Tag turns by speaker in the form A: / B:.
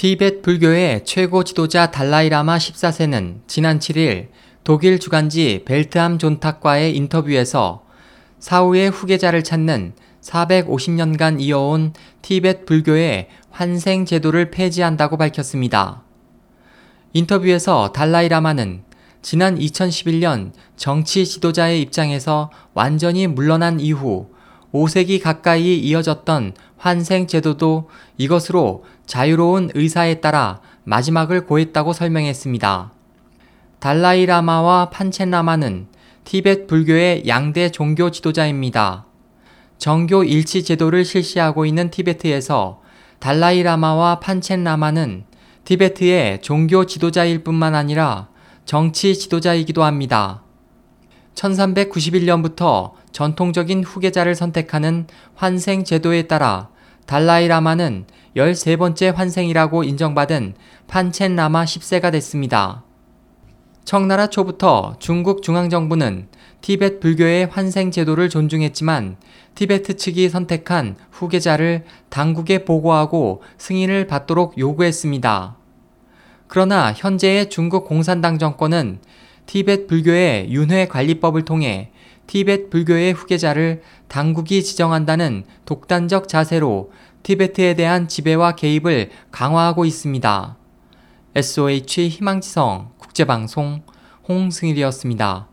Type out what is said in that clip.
A: 티베트 불교의 최고 지도자 달라이라마 14세는 지난 7일 독일 주간지 벨트함 존탁과의 인터뷰에서 사후의 후계자를 찾는 450년간 이어온 티베트 불교의 환생 제도를 폐지한다고 밝혔습니다. 인터뷰에서 달라이라마는 지난 2011년 정치 지도자의 입장에서 완전히 물러난 이후 5세기 가까이 이어졌던 환생 제도도 이것으로 자유로운 의사에 따라 마지막을 고했다고 설명했습니다. 달라이라마와 판첸라마는 티벳 불교의 양대 종교 지도자입니다. 정교 일치 제도를 실시하고 있는 티베트에서 달라이라마와 판첸라마는 티베트의 종교 지도자일 뿐만 아니라 정치 지도자이기도 합니다. 1391년부터 전통적인 후계자를 선택하는 환생 제도에 따라 달라이라마는 13번째 환생이라고 인정받은 판첸 라마 10세가 됐습니다. 청나라 초부터 중국 중앙정부는 티베트 불교의 환생 제도를 존중했지만 티베트 측이 선택한 후계자를 당국에 보고하고 승인을 받도록 요구했습니다. 그러나 현재의 중국 공산당 정권은 티베트 불교의 윤회 관리법을 통해 티베트 불교의 후계자를 당국이 지정한다는 독단적 자세로 티베트에 대한 지배와 개입을 강화하고 있습니다. SOH 희망지성 국제방송 홍승일이었습니다.